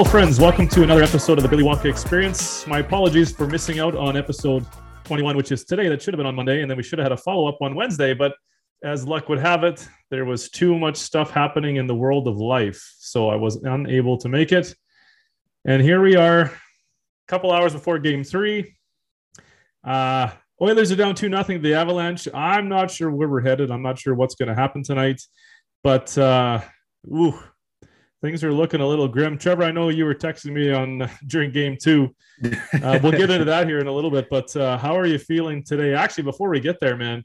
Hello, friends. Welcome to another episode of the Billy Wonka Experience. My apologies for missing out on episode 21, which is today. That should have been on Monday, and then we should have had a follow up on Wednesday. But as luck would have it, there was too much stuff happening in the world of life, so I was unable to make it. And here we are, a couple hours before Game Three. Uh, Oilers are down two nothing. To the Avalanche. I'm not sure where we're headed. I'm not sure what's going to happen tonight, but uh, ooh, things are looking a little grim. Trevor, I know you were texting me on during Game Two. Uh, we'll get into that here in a little bit. But uh, how are you feeling today? Actually, before we get there, man,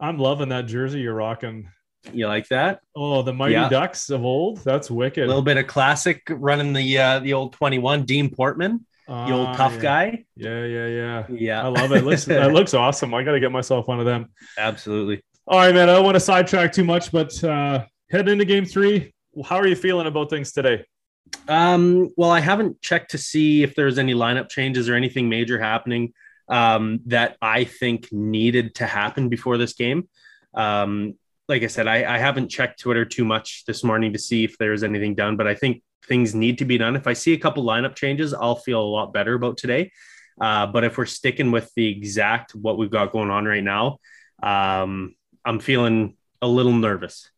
I'm loving that jersey you're rocking. You like that? Oh, the Mighty yeah. Ducks of old. That's wicked. A little bit of classic running the uh, the old 21 Dean Portman the old tough yeah. guy. Yeah, yeah, yeah. Yeah. I love it. Looks, that looks awesome. I got to get myself one of them. Absolutely. All right, man. I don't want to sidetrack too much, but uh, head into game three. How are you feeling about things today? Um, well, I haven't checked to see if there's any lineup changes or anything major happening um, that I think needed to happen before this game. Um, like I said, I, I haven't checked Twitter too much this morning to see if there's anything done, but I think things need to be done. If I see a couple lineup changes, I'll feel a lot better about today. Uh, but if we're sticking with the exact what we've got going on right now, um, I'm feeling a little nervous.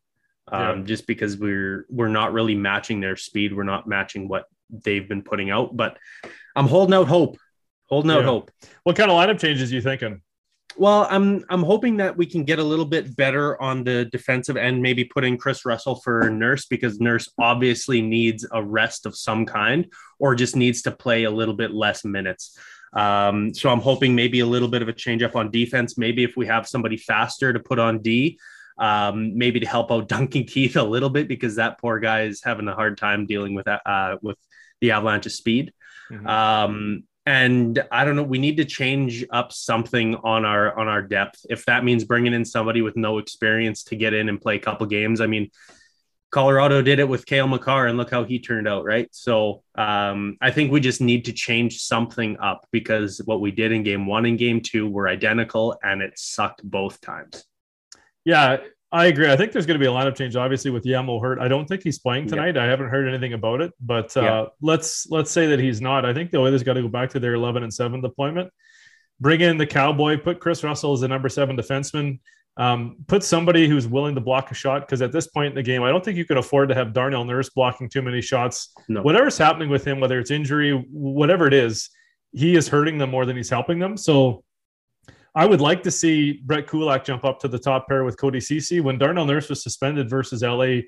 Um, yeah. just because we're we're not really matching their speed, we're not matching what they've been putting out. But I'm holding out hope, holding out yeah. hope. What kind of lineup changes are you thinking? Well, I'm I'm hoping that we can get a little bit better on the defensive end, maybe put in Kris Russell for Nurse because Nurse obviously needs a rest of some kind or just needs to play a little bit less minutes. Um, so I'm hoping maybe a little bit of a change up on defense. Maybe if we have somebody faster to put on D, um, maybe to help out Duncan Keith a little bit because that poor guy is having a hard time dealing with uh, with the avalanche of speed. Mm-hmm. Um, and I don't know. We need to change up something on our on our depth. If that means bringing in somebody with no experience to get in and play a couple games, I mean, Colorado did it with Cale Makar, and look how he turned out, right? So um, I think we just need to change something up because what we did in game one and game two were identical, and it sucked both times. Yeah, I agree. I think there's going to be a lineup change, obviously, with Yamo hurt. I don't think he's playing tonight. Yeah. I haven't heard anything about it, but uh, yeah. let's let's say that he's not. I think the Oilers got to go back to their 11 and seven deployment. Bring in the cowboy. Put Kris Russell as the number seven defenseman. Um, put somebody who's willing to block a shot because at this point in the game, I don't think you can afford to have Darnell Nurse blocking too many shots. No. Whatever's happening with him, whether it's injury, whatever it is, he is hurting them more than he's helping them. So I would like to see Brett Kulak jump up to the top pair with Cody Ceci. When Darnell Nurse was suspended versus LA,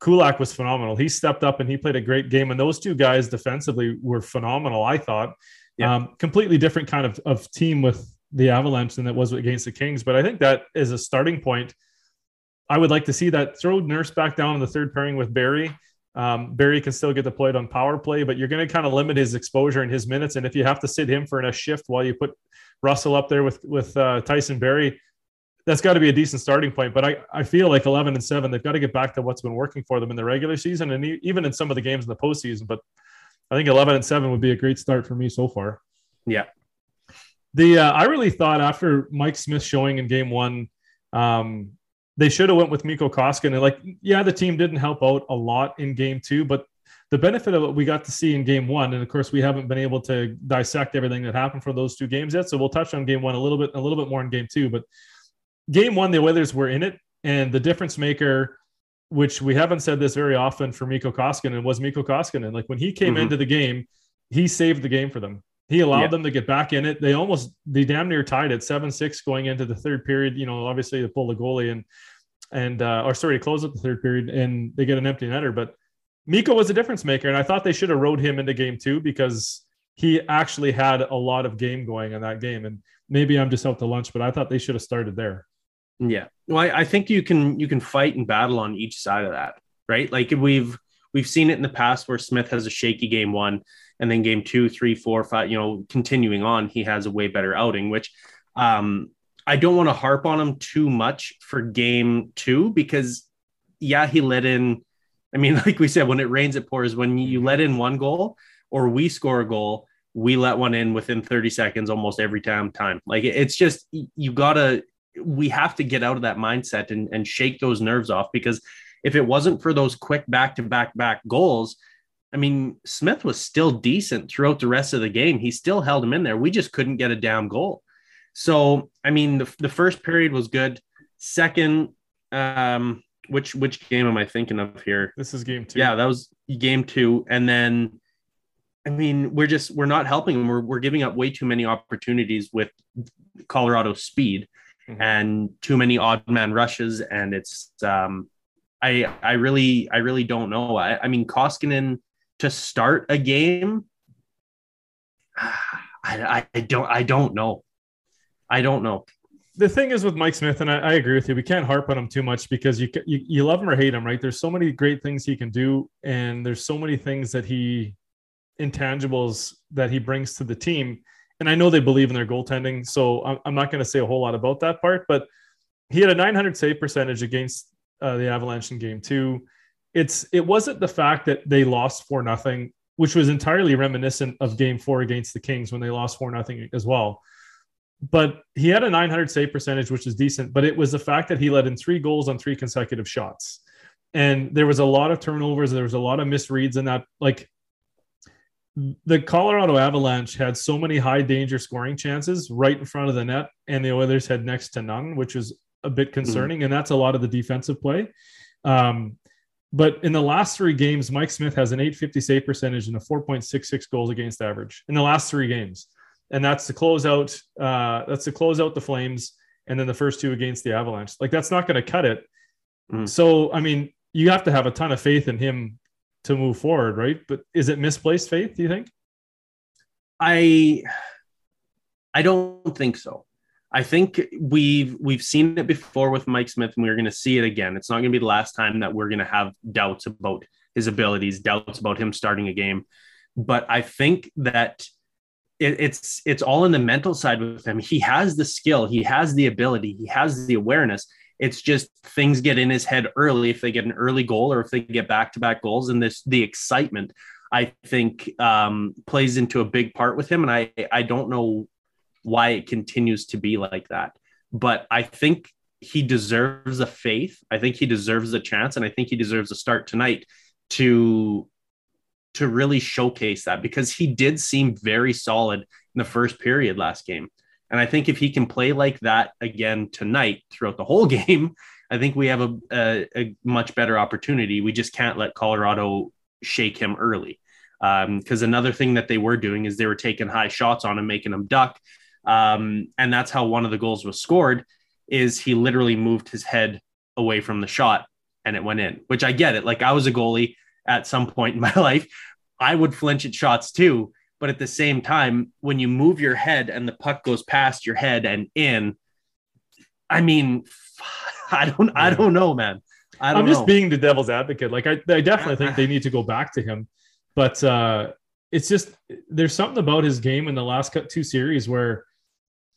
Kulak was phenomenal. He stepped up and he played a great game. And those two guys defensively were phenomenal, I thought. Yeah. Um, completely different kind of, of team with the Avalanche than it was against the Kings. But I think that is a starting point. I would like to see that throw Nurse back down in the third pairing with Barrie. Um, Barrie can still get deployed on power play, but you're going to kind of limit his exposure and his minutes. And if you have to sit him for a shift while you put Russell up there with with uh, Tyson Barrie, that's got to be a decent starting point. But I, I feel like 11 and seven, they've got to get back to what's been working for them in the regular season and even in some of the games in the postseason. But I think 11 and seven would be a great start for me so far. Yeah. The uh, I really thought after Mike Smith showing in game one, um, they should have went with Mikko Koskinen. Like, yeah, the team didn't help out a lot in game two, but the benefit of what we got to see in game one, and of course, we haven't been able to dissect everything that happened for those two games yet. So we'll touch on game one a little bit, a little bit more in game two. But game one, the Oilers were in it, and the difference maker, which we haven't said this very often for Mikko Koskinen, was Mikko Koskinen. Like when he came mm-hmm. into the game, he saved the game for them. He allowed yeah. them to get back in it. They almost, they damn near tied it seven six going into the third period. You know, obviously they pull the goalie and and uh, or sorry to close up the third period, and they get an empty netter, but Mikko was a difference maker, and I thought they should have rode him into game two because he actually had a lot of game going in that game. And maybe I'm just out to lunch, but I thought they should have started there. Yeah, well, I, I think you can you can fight and battle on each side of that, right? Like we've we've seen it in the past where Smith has a shaky game one, and then game two, three, four, five, you know, continuing on, he has a way better outing. Which um, I don't want to harp on him too much for game two because yeah, he let in I mean, like we said, when it rains, it pours. When you let in one goal or we score a goal, we let one in within 30 seconds almost every time. Time like it's just you gotta. We have to get out of that mindset and, and shake those nerves off because if it wasn't for those quick back to back back goals, I mean, Smith was still decent throughout the rest of the game. He still held him in there. We just couldn't get a damn goal. So, I mean, the, the first period was good. Second, um, which which game am I thinking of here? This is game two. Yeah, that was game two. And then, I mean, we're just we're not helping them. We're we're giving up way too many opportunities with Colorado speed mm-hmm. and too many odd man rushes. And it's um, I I really I really don't know. I, I mean, Koskinen to start a game. I, I don't I don't know. I don't know. The thing is with Mike Smith, and I, I, agree with you, we can't harp on him too much because you, you you love him or hate him, right? There's so many great things he can do, and there's so many things that he intangibles that he brings to the team. And I know they believe in their goaltending, so I'm, I'm not going to say a whole lot about that part. But he had a 900 save percentage against uh, the Avalanche in Game Two. It's it wasn't the fact that they lost four nothing, which was entirely reminiscent of Game Four against the Kings when they lost four nothing as well but he had a 900 save percentage, which is decent. But it was the fact that he let in three goals on three consecutive shots, and there was a lot of turnovers. There was a lot of misreads in that. Like the Colorado Avalanche had so many high danger scoring chances right in front of the net, and the Oilers had next to none, which was a bit concerning. Mm-hmm. And that's a lot of the defensive play. Um, but in the last three games, Mike Smith has an 850 save percentage and a 4.66 goals against average in the last three games and that's to close out. Uh, that's to close out the Flames, and then the first two against the Avalanche. Like that's not going to cut it. Mm. So I mean, you have to have a ton of faith in him to move forward, right? But is it misplaced faith? Do you think? I I don't think so. I think we've we've seen it before with Mike Smith, and we're going to see it again. It's not going to be the last time that we're going to have doubts about his abilities, doubts about him starting a game. But I think that it, it's it's all in the mental side with him. He has the skill, he has the ability, he has the awareness. It's just things get in his head early if they get an early goal or if they get back to back goals, and this the excitement I think um, plays into a big part with him. And I I don't know why it continues to be like that, but I think he deserves a faith. I think he deserves a chance, and I think he deserves a start tonight to to really showcase that because he did seem very solid in the first period last game. And I think if he can play like that again tonight throughout the whole game, I think we have a, a, a much better opportunity. We just can't let Colorado shake him early. Because um, another thing that they were doing is they were taking high shots on him, making him duck. Um, and that's how one of the goals was scored is he literally moved his head away from the shot and it went in, which I get it. Like I was a goalie at some point in my life, I would flinch at shots too. But at the same time, when you move your head and the puck goes past your head and in, I mean, I don't, I don't know, man. I am just being the devil's advocate. Like I, I definitely think they need to go back to him, but uh, it's just there's something about his game in the last two series where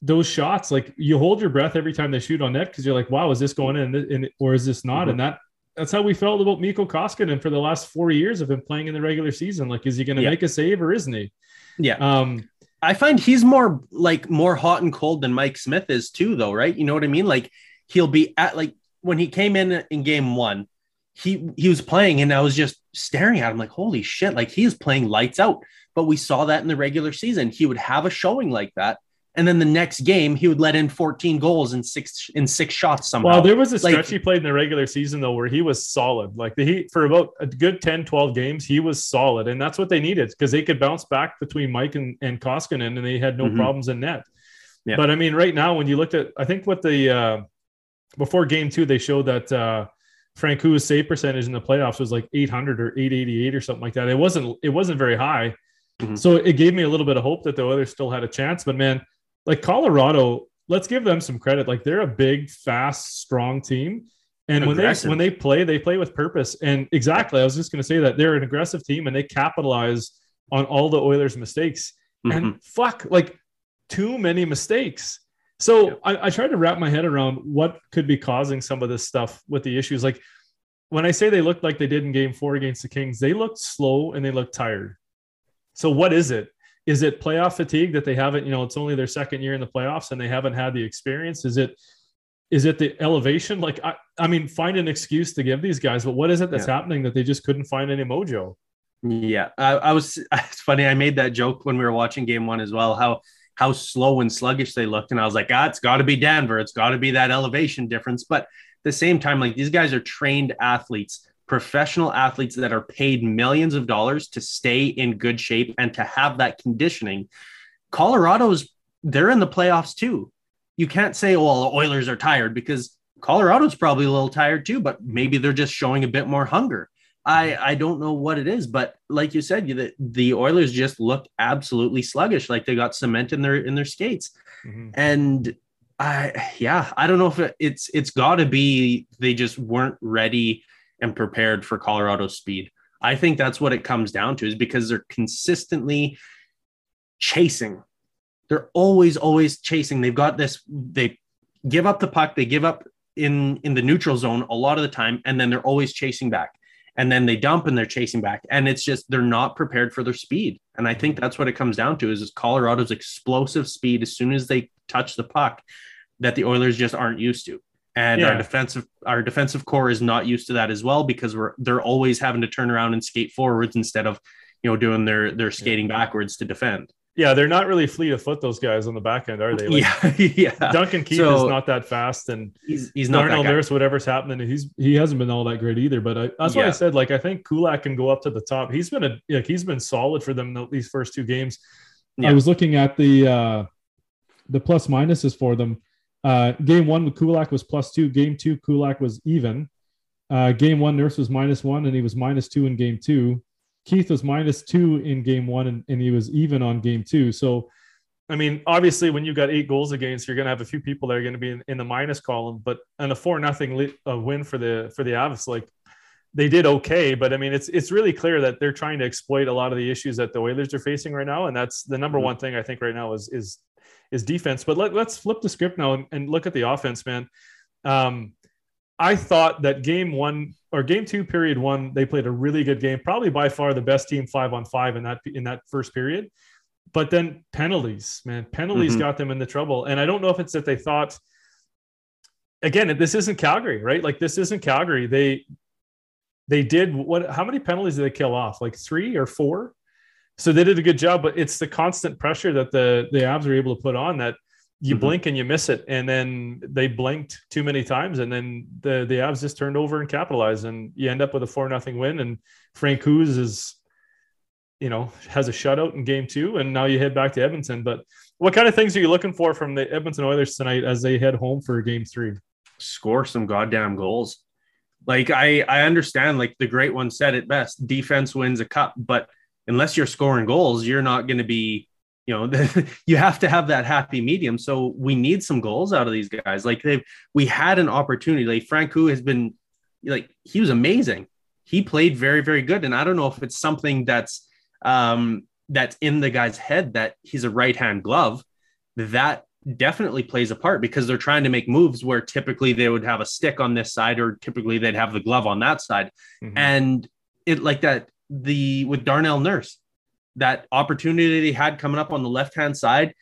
those shots, like you hold your breath every time they shoot on net because you're like, wow, is this going in, or is this not? Mm-hmm. And that that's how we felt about Mikko Koskinen for the last four years of him playing in the regular season. Like, is he going to yeah. make a save or isn't he? Yeah. Um, I find he's more like more hot and cold than Mike Smith is too, though, right? You know what I mean? Like he'll be at like when he came in in game one, he he was playing and I was just staring at him like, holy shit, like he is playing lights out. But we saw that in the regular season. He would have a showing like that and then the next game he would let in 14 goals in six in six shots somehow. Well, there was a stretch like, he played in the regular season though where he was solid. Like the Heat for about a good 10, 12 games, he was solid, and that's what they needed because they could bounce back between Mike and, and Koskinen, and they had no mm-hmm. problems in net. Yeah. But I mean, right now when you looked at, I think what the uh, before game two they showed that uh, Francouz's save percentage in the playoffs was like 800 or 888 or something like that. It wasn't it wasn't very high. Mm-hmm. So it gave me a little bit of hope that the others still had a chance. But man, like Colorado, let's give them some credit. Like they're a big, fast, strong team. And aggressive. when they when they play, they play with purpose. And exactly, I was just going to say that they're an aggressive team and they capitalize on all the Oilers' mistakes. Mm-hmm. And fuck, like too many mistakes. So yeah. I, I tried to wrap my head around what could be causing some of this stuff with the issues. Like when I say they looked like they did in Game Four against the Kings, they looked slow and they looked tired. So what is it? Is it playoff fatigue that they haven't you know it's only their second year in the playoffs and they haven't had the experience is it is it the elevation like i, I mean find an excuse to give these guys but what is it that's yeah. happening that they just couldn't find any mojo Yeah, I, I was. It's funny. I made that joke when we were watching Game One as well. How how slow and sluggish they looked, and I was like, ah, it's got to be Denver. It's got to be that elevation difference. But at the same time, like these guys are trained athletes, professional athletes that are paid millions of dollars to stay in good shape and to have that conditioning. Colorado's they're in the playoffs too. You can't say, well, the Oilers are tired because Colorado's probably a little tired too, but maybe they're just showing a bit more hunger. I I don't know what it is, but like you said, the, the Oilers just look absolutely sluggish, like they got cement in their in their skates, mm-hmm. and I yeah, I don't know if it, it's it's got to be they just weren't ready and prepared for Colorado's speed. I think that's what it comes down to, is because they're consistently chasing. They're always always chasing. They've got this. They give up the puck. They give up in in the neutral zone a lot of the time, and then they're always chasing back and then they dump and they're chasing back and it's just they're not prepared for their speed and i think that's what it comes down to is, is colorado's explosive speed as soon as they touch the puck that the oilers just aren't used to and yeah. our defensive our defensive core is not used to that as well because we're they're always having to turn around and skate forwards instead of you know doing their their skating backwards to defend yeah, they're not really fleet of foot. Those guys on the back end, are they? Like, yeah, yeah. Duncan Keith so, is not that fast, and he's he's not Darnell Nurse. Whatever's happening, he's he hasn't been all that great either. But I, that's yeah. I said. Like I think Kulak can go up to the top. He's been a like he's been solid for them these first two games. Yeah. I was looking at the uh the plus minuses for them. Uh, game one, Kulak was plus two. Game two, Kulak was even. Uh, game one, Nurse was minus one, and he was minus two in game two. Keith was minus two in game one and, and he was even on game two. So, I mean, obviously, when you've got eight goals against, you're going to have a few people that are going to be in, in the minus column. But and a four nothing win for the for the Avs, like they did okay. But I mean, it's it's really clear that they're trying to exploit a lot of the issues that the Oilers are facing right now, and that's the number mm-hmm. one thing I think right now is is is defense. But let, let's flip the script now and, and look at the offense, man. Um, I thought that game one or game two, period one, they played a really good game, probably by far the best team five on five in that in that first period. But then penalties, man, penalties mm-hmm. got them in the trouble. And I don't know if it's that they thought again, this isn't Calgary, right? Like this isn't Calgary. They they did what how many penalties did they kill off? Like three or four? So they did a good job, but it's the constant pressure that the the Avs are able to put on that you mm-hmm. blink and you miss it. And then they blinked too many times, and then the the Avs just turned over and capitalized, and you end up with a four nothing win. And Francouz is, you know, has a shutout in game two, and now you head back to Edmonton. But what kind of things are you looking for from the Edmonton Oilers tonight as they head home for game three? Score some goddamn goals. Like I I understand, like the great one said it best: defense wins a cup, but unless you're scoring goals, you're not going to be you know you have to have that happy medium. So we need some goals out of these guys. Like they've we had an opportunity. Like Francouz has been like he was amazing. He played very very good. And i don't know if it's something that's um that's in the guy's head that he's a right hand glove. That definitely plays a part because they're trying to make moves where typically they would have a stick on this side or typically they'd have the glove on that side. Mm-hmm. and it like that the with darnell nurse that opportunity that he had coming up on the left hand side,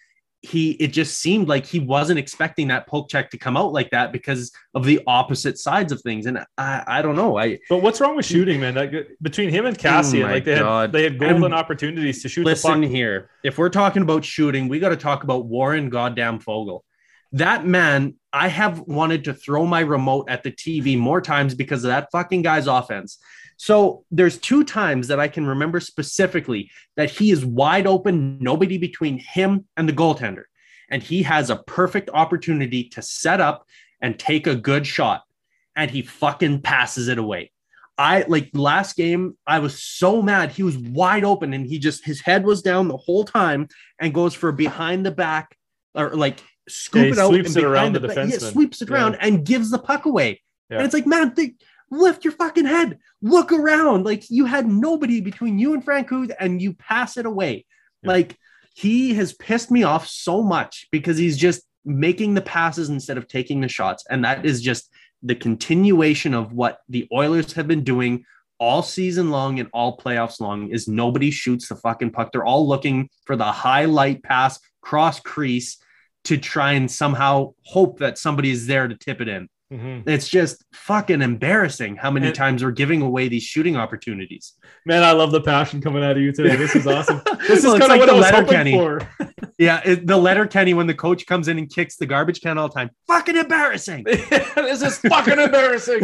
he it just seemed like he wasn't expecting that poke check to come out like that because of the opposite sides of things. And I, I don't know. I but what's wrong with shooting, man? Like, between him and Kassian, oh like they God. had they had golden opportunities to shoot. Listen here, if we're talking about shooting, we got to talk about Warren goddamn Foegele. That man, I have wanted to throw my remote at the TV more times because of that fucking guy's offense. So there's two times that I can remember specifically that he is wide open, nobody between him and the goaltender. And he has a perfect opportunity to set up and take a good shot. And he fucking passes it away. I like last game, I was so mad. He was wide open and he just his head was down the whole time and goes for behind the back or like scoop yeah, it out sweeps it around the, the defense. Yeah, sweeps it yeah. around and gives the puck away. Yeah. And it's like, man, they, lift your fucking head, look around. Like you had nobody between you and Francouz and you pass it away. Yeah. Like he has pissed me off so much because he's just making the passes instead of taking the shots. And that is just the continuation of what the Oilers have been doing all season long and all playoffs long is nobody shoots the fucking puck. They're all looking for the highlight pass, cross crease to try and somehow hope that somebody is there to tip it in. Mm-hmm. It's just fucking embarrassing how many and, times we're giving away these shooting opportunities. Man, I love the passion coming out of you today. This is awesome. This well, is kind of like what I was hoping Kenny. for. yeah, it, the Letterkenny when the coach comes in and kicks the garbage can all the time. Fucking embarrassing. this is fucking embarrassing.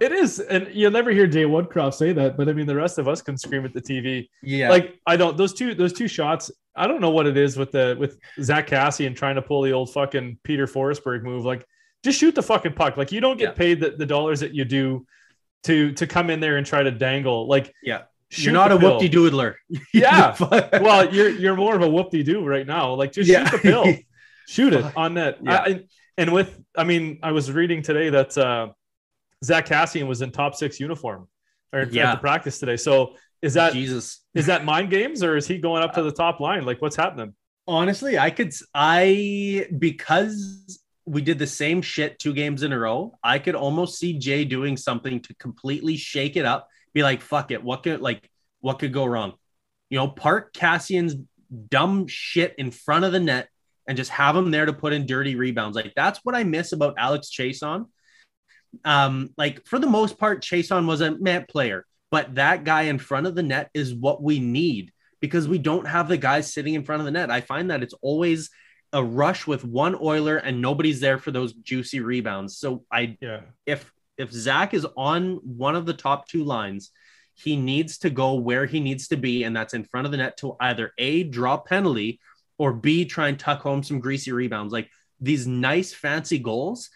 it is, and you'll never hear Jay Woodcroft say that, but I mean, the rest of us can scream at the TV. Yeah, like I don't. Those two, those two shots. I don't know what it is with the with Zack Kassian trying to pull the old fucking Peter Forsberg move. Like just shoot the fucking puck. Like you don't get yeah. paid the, the dollars that you do to to come in there and try to dangle. Like yeah. You're not a whoopty doodler. Yeah. well, you're you're more of a whoopty doo right now. Like just yeah. shoot the pill. shoot it on net. Yeah. I, and with I mean, I was reading today that uh Zack Kassian was in top six uniform or yeah. at the practice today. So is that Jesus? Is that mind games or is he going up to the top line? Like what's happening? Honestly, I could I because we did the same shit two games in a row. I could almost see Jay doing something to completely shake it up. Be like, fuck it. What could like what could go wrong? You know, park Kassian's dumb shit in front of the net and just have him there to put in dirty rebounds. Like that's what I miss about Alex Chiasson. Um, like for the most part, Chiasson was a net player, but that guy in front of the net is what we need because we don't have the guys sitting in front of the net. I find that it's always a rush with one Oiler and nobody's there for those juicy rebounds. So I yeah. if if Zack is on one of the top two lines, he needs to go where he needs to be, and that's in front of the net to either A draw penalty or B try and tuck home some greasy rebounds. Like these nice fancy goals.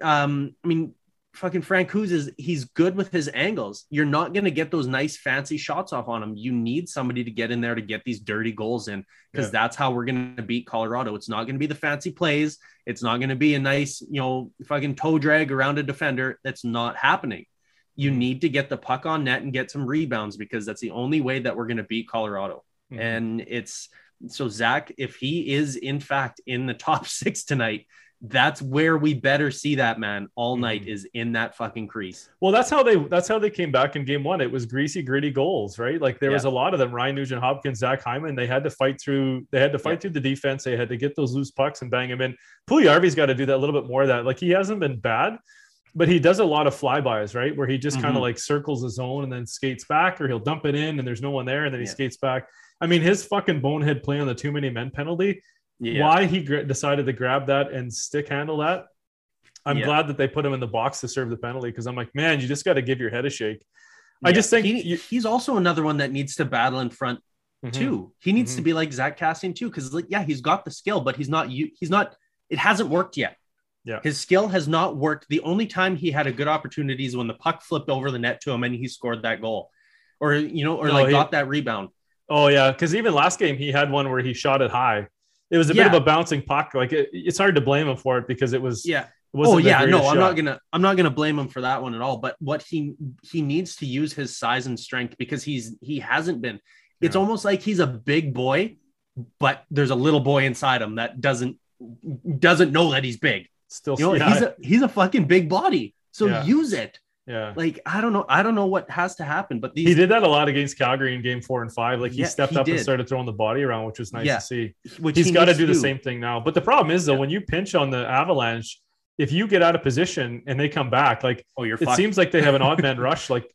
Um, I mean, fucking Francouz is he's good with his angles. You're not going to get those nice fancy shots off on him. You need somebody to get in there to get these dirty goals in because yeah. that's how we're going to beat Colorado. It's not going to be the fancy plays. It's not going to be a nice, you know, fucking toe drag around a defender. That's not happening. You mm-hmm. need to get the puck on net and get some rebounds because that's the only way that we're going to beat Colorado. Mm-hmm. And it's so Zack, if he is in fact in the top six tonight, that's where we better see that man all mm-hmm. night is in that fucking crease. Well, that's how they that's how they came back in game one. It was greasy, gritty goals, right? Like there yeah. was a lot of them. Ryan Nugent Hopkins, Zach Hyman, they had to fight through, they had to fight yeah. through the defense. They had to get those loose pucks and bang them in. Puljujarvi's got to do that a little bit more of that. Like he hasn't been bad, but he does a lot of flybys, right? Where he just mm-hmm. kind of like circles the zone and then skates back, or he'll dump it in and there's no one there, and then he yeah. skates back. I mean, his fucking bonehead play on the too many men penalty yeah. why he gr- decided to grab that and stick handle that. I'm yeah. glad that they put him in the box to serve the penalty because I'm like, man, you just got to give your head a shake. Yeah. I just think he, you, he's also another one that needs to battle in front mm-hmm. too. He needs mm-hmm. to be like Zack Kassian too, because like, yeah, he's got the skill, but he's not you. He's not. It hasn't worked yet. Yeah, his skill has not worked. The only time he had a good opportunity is when the puck flipped over the net to him and he scored that goal, or you know, or no, like he, got that rebound. Oh yeah, because even last game he had one where he shot it high it was a yeah. bit of a bouncing puck. Like it, it's hard to blame him for it because it was yeah. It oh yeah, no, I'm not gonna I'm not gonna blame him for that one at all. But what he he needs to use his size and strength because he's he hasn't been. It's yeah. almost like he's a big boy, but there's a little boy inside him that doesn't doesn't know that he's big. Still, you know, yeah. he's a he's a fucking big body. So use it. Yeah. Like I don't know. I don't know what has to happen, but these... he did that a lot against Calgary in game four and five. Like he yeah, stepped he up did. and started throwing the body around, which was nice yeah. to see. Which he's he got to do the same thing now. But the problem is though, yeah. when you pinch on the avalanche, if you get out of position and they come back, like oh, you're it fucked. seems like they have an odd man rush, like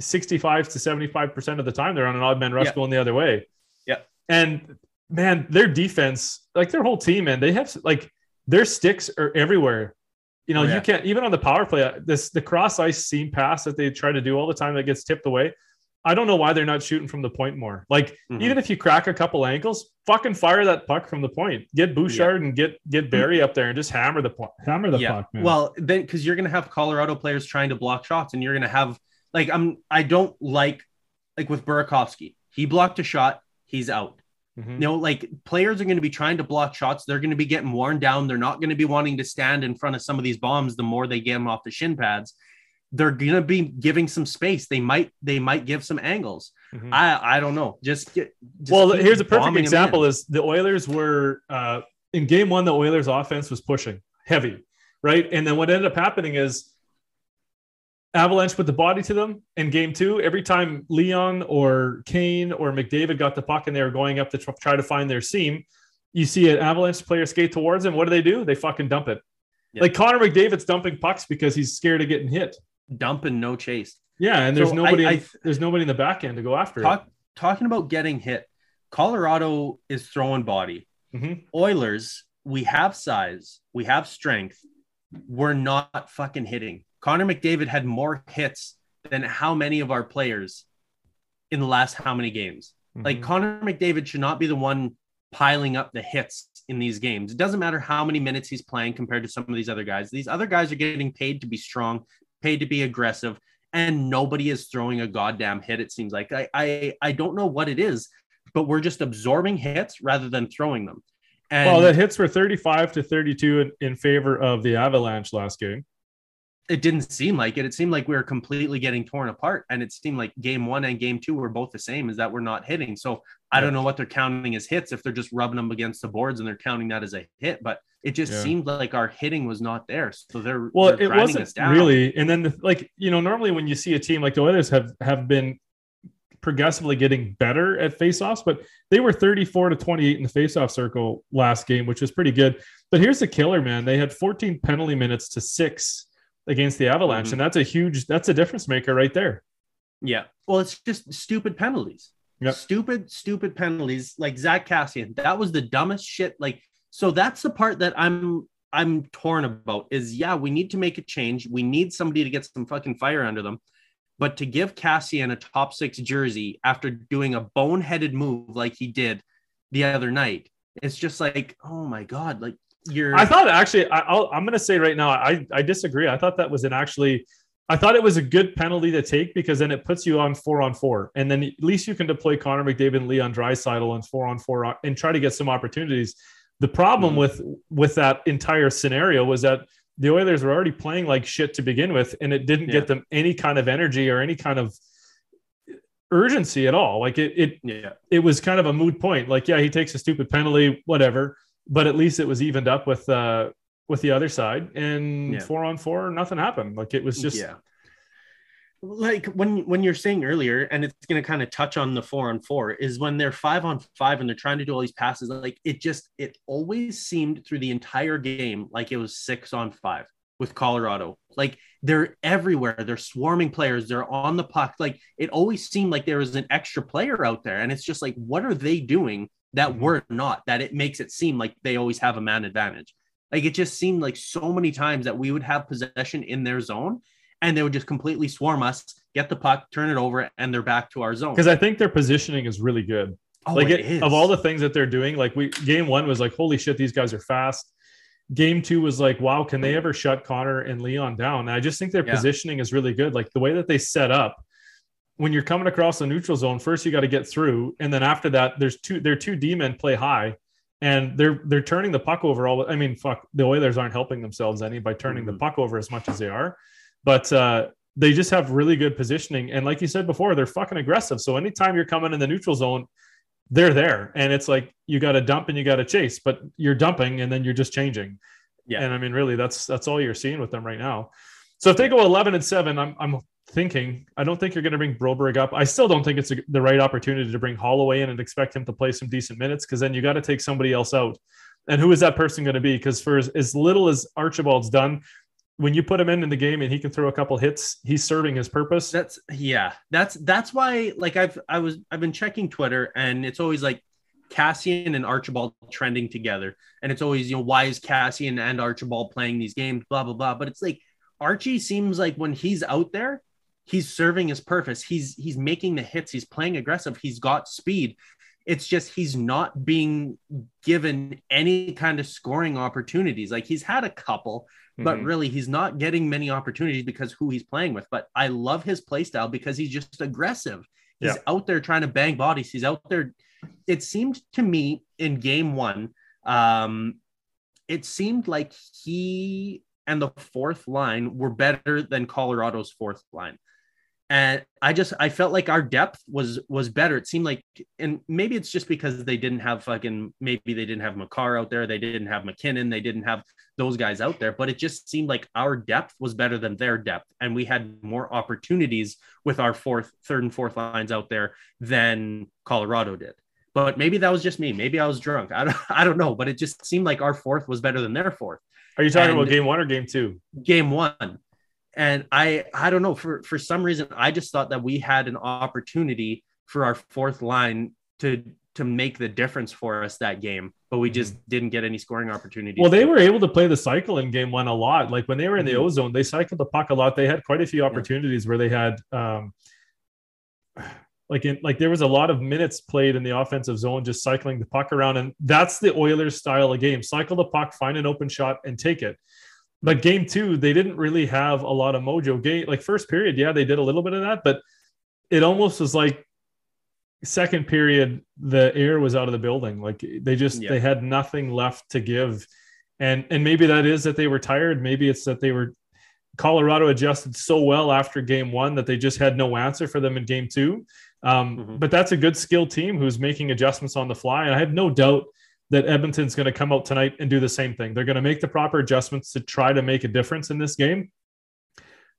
65 to 75 percent of the time they're on an odd man rush going the other way. Yeah. And man, their defense, like their whole team, man, they have like their sticks are everywhere. You know, oh, yeah. you can't even on the power play. Uh, this the cross ice seam pass that they try to do all the time that gets tipped away. I don't know why they're not shooting from the point more. Like mm-hmm. even if you crack a couple ankles, fucking fire that puck from the point. Get Bouchard yeah. and get get Barrie up there and just hammer the point. Hammer the yeah. puck. Man. Well, then because you're gonna have Colorado players trying to block shots, and you're gonna have like I'm I don't like like with Burakovsky. He blocked a shot, he's out. Mm-hmm. You know, like players are going to be trying to block shots. They're going to be getting worn down. They're not going to be wanting to stand in front of some of these bombs the more they get them off the shin pads. They're going to be giving some space. They might they might give some angles. Mm-hmm. I I don't know. Just, get, just well, here's a perfect example: is the Oilers were uh, in game one. The Oilers' offense was pushing heavy, right? And then what ended up happening is Avalanche put the body to them in game two. Every time Leon or Kane or McDavid got the puck and they were going up to try to find their seam, you see an Avalanche player skate towards them. What do they do? They fucking dump it. Yeah. Like Connor McDavid's dumping pucks because he's scared of getting hit. Dumping no chase. Yeah, and there's so nobody. I, I, there's nobody in the back end to go after talk, it. Talking about getting hit, Colorado is throwing body. Mm-hmm. Oilers, we have size, we have strength. We're not fucking hitting. Connor McDavid had more hits than how many of our players in the last how many games? Mm-hmm. Like Connor McDavid should not be the one piling up the hits in these games. It doesn't matter how many minutes he's playing compared to some of these other guys. These other guys are getting paid to be strong, paid to be aggressive, and nobody is throwing a goddamn hit. It seems like I I, I don't know what it is, but we're just absorbing hits rather than throwing them. And well, the hits were 35 to 32 in, in favor of the Avalanche last game it didn't seem like it. It seemed like we were completely getting torn apart. And it seemed like game one and game two were both the same, is that we're not hitting. So I don't know what they're counting as hits if they're just rubbing them against the boards and they're counting that as a hit. But it just yeah. seemed like our hitting was not there. So they're well, they're it wasn't really. And then the, like you know, normally when you see a team like the Oilers have have been progressively getting better at faceoffs, but they were 34 to 28 in the faceoff circle last game, which was pretty good. But here's the killer, man. They had 14 penalty minutes to six against the Avalanche, mm-hmm. and that's a huge that's a difference maker right there. Yeah. Well, it's just stupid penalties. Yep. Stupid, stupid penalties like Zack Kassian. That was the dumbest shit. Like, so that's the part that I'm I'm torn about is yeah, we need to make a change. We need somebody to get some fucking fire under them. But to give Kassian a top six jersey after doing a boneheaded move like he did the other night, it's just like, oh my God, like you're I thought actually I, i am going to say right now I I disagree. I thought that was an actually I thought it was a good penalty to take because then it puts you on four on four, and then at least you can deploy Connor McDavid and Leon Draisaitl on four on four and try to get some opportunities. The problem mm-hmm. with with that entire scenario was that the Oilers were already playing like shit to begin with, and it didn't yeah. get them any kind of energy or any kind of urgency at all. Like it, it, yeah. it was kind of a moot point. Like, yeah, he takes a stupid penalty, whatever but at least it was evened up with uh with the other side and yeah. four on four nothing happened. Like it was just yeah. Like when when you're saying earlier and it's going to kind of touch on the four on four is when they're five on five and they're trying to do all these passes like it just it always seemed through the entire game like it was six on five with colorado. Like they're everywhere. They're swarming players. They're on the puck. Like it always seemed like there was an extra player out there. And it's just like what are they doing that we're not, that it makes it seem like they always have a man advantage. Like it just seemed like so many times that we would have possession in their zone and they would just completely swarm us, get the puck, turn it over, and they're back to our zone. Because I think their positioning is really good. Oh, like it, of all the things that they're doing, like we game one was like, holy shit, these guys are fast. Game two was like, wow, can they ever shut Connor and Leon down? And I just think their yeah. positioning is really good. Like the way that they set up, when you're coming across the neutral zone, first you got to get through, and then after that, there's two their two D men play high, and they're they're turning the puck over. All I mean, fuck, the Oilers aren't helping themselves any by turning mm-hmm. the puck over as much as they are, but uh, they just have really good positioning. And like you said before, they're fucking aggressive. So anytime you're coming in the neutral zone, they're there, and it's like you got to dump and you got to chase, but you're dumping and then you're just changing. Yeah, and I mean, really, that's that's all you're seeing with them right now. So if they go 11 and seven, I'm I'm thinking. I don't think you're going to bring Broberg up. I still don't think it's a, the right opportunity to bring Holloway in and expect him to play some decent minutes because then you got to take somebody else out. And who is that person going to be? Because for as, as, little as Archibald's done, when you put him in in the game and he can throw a couple hits, he's serving his purpose. That's yeah. That's that's why like I've I was I've been checking Twitter and it's always like Kassian and Archibald trending together. And it's always, you know, why is Kassian and Archibald playing these games? Blah blah blah. But it's like Archie seems like when he's out there, he's serving his purpose. He's he's making the hits. He's playing aggressive. He's got speed. It's just he's not being given any kind of scoring opportunities. Like he's had a couple, mm-hmm. but really he's not getting many opportunities because who he's playing with. But I love his play style because he's just aggressive. He's yeah. out there trying to bang bodies. He's out there. It seemed to me in game one, um, it seemed like he and the fourth line were better than Colorado's fourth line and i just i felt like our depth was was better it seemed like and maybe it's just because they didn't have fucking maybe they didn't have Makar out there they didn't have MacKinnon, they didn't have those guys out there but it just seemed like our depth was better than their depth and we had more opportunities with our fourth third and fourth lines out there than colorado did But maybe that was just me. Maybe I was drunk. I don't, I don't know. But it just seemed like our fourth was better than their fourth. Are you talking and about game one or game two? Game one. And I I don't know for for some reason I just thought that we had an opportunity for our fourth line to to make the difference for us that game, but we just mm-hmm. didn't get any scoring opportunities. Well, they were able to play the cycle in game one a lot. Like when they were in the mm-hmm. ozone, they cycled the puck a lot. They had quite a few opportunities yeah. where they had um like in like there was a lot of minutes played in the offensive zone just cycling the puck around. And that's the Oilers style of game. Cycle the puck find an open shot and take it. But game 2 they didn't really have a lot of mojo. Game like first period yeah they did a little bit of that but it almost was like second period the air was out of the building. Like they just yeah. they had nothing left to give. And and maybe that is that they were tired. Maybe it's that they were Colorado adjusted so well after game one that they just had no answer for them in game two. Um, mm-hmm. But that's a good skilled team who's making adjustments on the fly. And I have no doubt that Edmonton's going to come out tonight and do the same thing. They're going to make the proper adjustments to try to make a difference in this game.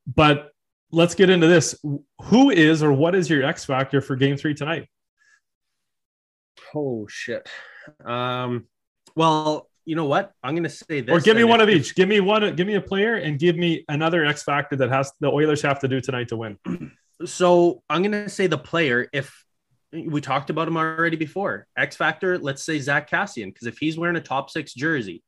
But let's get into this. Who is or what is your X factor for game three tonight? Oh, shit. Um, well, you know what? I'm going to say this. Or give me one of each. Give me one. Give me a player and give me another X factor that has the Oilers have to do tonight to win. So I'm to say the player. If we talked about him already before, X factor. Let's say Zack Kassian, because if he's wearing a top six jersey,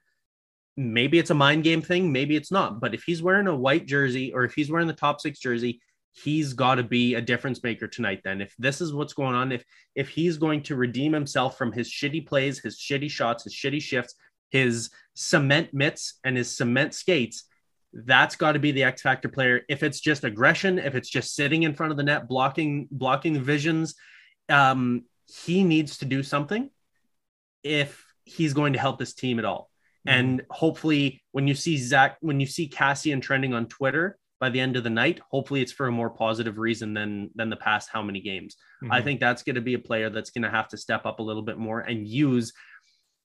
maybe it's a mind game thing, maybe it's not. But if he's wearing a white jersey or if he's wearing the top six jersey, he's got to be a difference maker tonight then if this is what's going on if if he's going to redeem himself from his shitty plays his shitty shots his shitty shifts his cement mitts and his cement skates, that's got to be the X factor player. If it's just aggression, if it's just sitting in front of the net, blocking blocking the visions, um, he needs to do something if he's going to help this team at all. Mm-hmm. And hopefully, when you see Zack, when you see Kassian trending on Twitter by the end of the night, hopefully it's for a more positive reason than than the past how many games. Mm-hmm. I think that's going to be a player that's going to have to step up a little bit more and use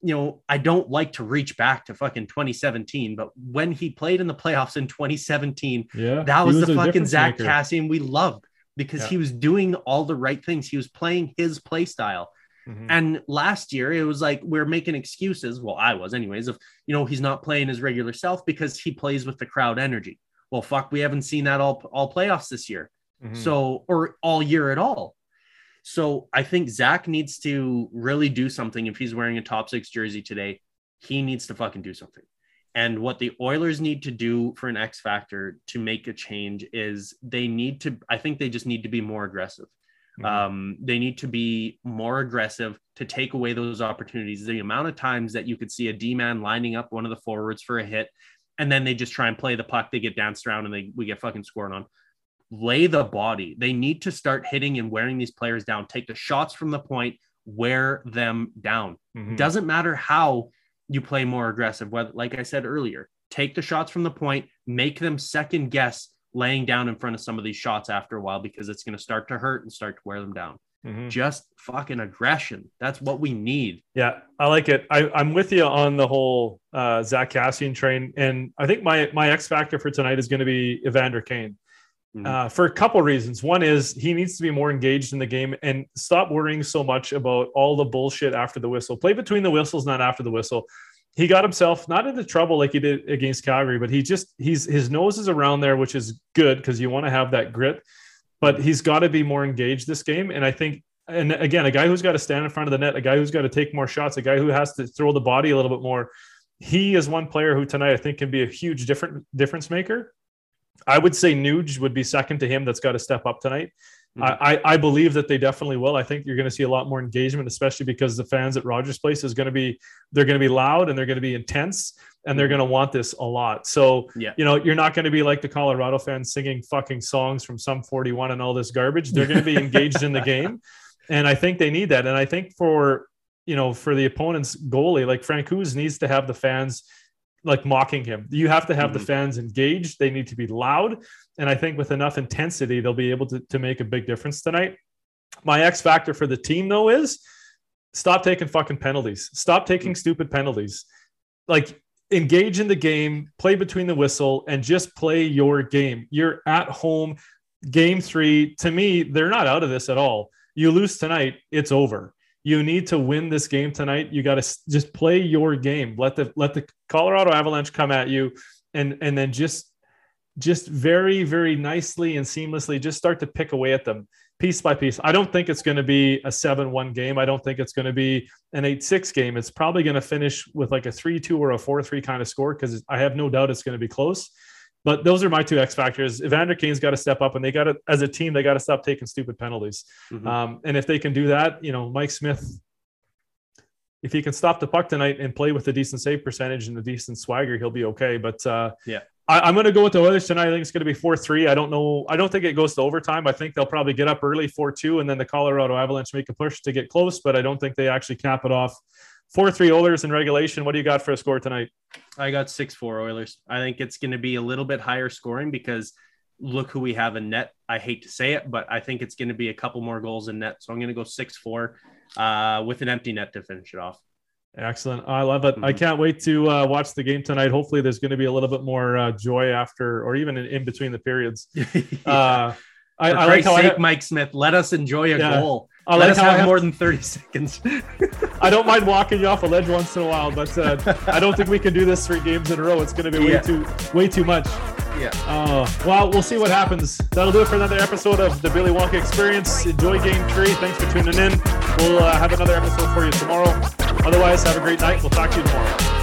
you know, I don't like to reach back to fucking 2017, but when he played in the playoffs in 2017, yeah, that was, was the fucking Zack maker. Kassian we loved because yeah. he was doing all the right things. He was playing his play style. Mm-hmm. And last year it was like we're making excuses. Well, I was anyways, of you know, he's not playing his regular self because he plays with the crowd energy. Well, fuck, we haven't seen that all all playoffs this year. Mm-hmm. So or all year at all. So I think Zack needs to really do something. If he's wearing a top six jersey today, he needs to fucking do something. And what the Oilers need to do for an X factor to make a change is they need to, I think they just need to be more aggressive. Mm-hmm. Um, they need to be more aggressive to take away those opportunities. The amount of times that you could see a D man lining up one of the forwards for a hit, and then they just try and play the puck, they get danced around and they we get fucking scored on lay the body. They need to start hitting and wearing these players down. Take the shots from the point, wear them down. Mm-hmm. Doesn't matter how you play more aggressive. Whether, like I said earlier, take the shots from the point, make them second guess laying down in front of some of these shots after a while because it's going to start to hurt and start to wear them down. Mm-hmm. Just fucking aggression. That's what we need. Yeah, I like it. I, am with you on the whole uh, Zack Kassian train, and I think my my X factor for tonight is going to be Evander Kane. Mm-hmm. Uh, for a couple reasons. One is he needs to be more engaged in the game and stop worrying so much about all the bullshit after the whistle. Play between the whistles, not after the whistle. He got himself not into trouble like he did against Calgary, but he just he's his nose is around there, which is good because you want to have that grit. But he's got to be more engaged this game, and I think. And again, a guy who's got to stand in front of the net, a guy who's got to take more shots, a guy who has to throw the body a little bit more. He is one player who tonight I think can be a huge different difference maker I would say Nuge would be second to him. That's got to step up tonight. Mm-hmm. I, I believe that they definitely will. I think you're going to see a lot more engagement, especially because the fans at Rogers Place is going to be they're going to be loud and they're going to be intense and they're mm-hmm. going to want this a lot. So yeah. you know you're not going to be like the Colorado fans singing fucking songs from Sum 41 and all this garbage. They're going to be engaged in the game, and I think they need that. And I think for you know for the opponent's goalie, like Francouz needs to have the fans like mocking him. You have to have mm-hmm. the fans engaged. They need to be loud. And I think with enough intensity, they'll be able to, to make a big difference tonight. My X factor for the team, though, is stop taking fucking penalties. Stop taking mm-hmm. stupid penalties. Like engage in the game, play between the whistle, and just play your game. You're at home. Game three, to me, they're not out of this at all. You lose tonight, it's over. You need to win this game tonight. You got to just play your game. Let the let the Colorado Avalanche come at you, and and then just just very very nicely and seamlessly just start to pick away at them piece by piece. I don't think it's going to be a 7 1 game. I don't think it's going to be an 8 6 game. It's probably going to finish with like a 3 2 or a 4 3 kind of score because I have no doubt it's going to be close. But those are my two X factors. Evander Kane's got to step up, and they got to, as a team, they got to stop taking stupid penalties. Mm-hmm. Um, and if they can do that, you know, Mike Smith, if he can stop the puck tonight and play with a decent save percentage and a decent swagger, he'll be okay. But uh, yeah, I, am going to go with the Oilers tonight. I think it's going to be four three. I don't know. I don't think it goes to overtime. I think they'll probably get up early four two, and then the Colorado Avalanche make a push to get close. But I don't think they actually cap it off. Four three Oilers in regulation. What do you got for a score tonight? I got six four Oilers. I think it's going to be a little bit higher scoring because look who we have in net. I hate to say it, but I think it's going to be a couple more goals in net. So I'm going to go six four uh, with an empty net to finish it off. Excellent. I love it. Mm-hmm. I can't wait to uh, watch the game tonight. Hopefully, there's going to be a little bit more uh, joy after, or even in, in between the periods. yeah. uh, I, I like how sake, I, Mike Smith, let us enjoy a yeah. goal. I let like us have, have, more than 30 seconds. I don't mind walking you off a ledge once in a while, but uh, I don't think we can do this three games in a row. It's going to be way yeah. too way too much. Yeah. Uh, well, we'll see what happens. That'll do it for another episode of the Billy Wonka Experience. Enjoy Game Three. Thanks for tuning in. We'll uh, have another episode for you tomorrow. Otherwise, have a great night. We'll talk to you tomorrow.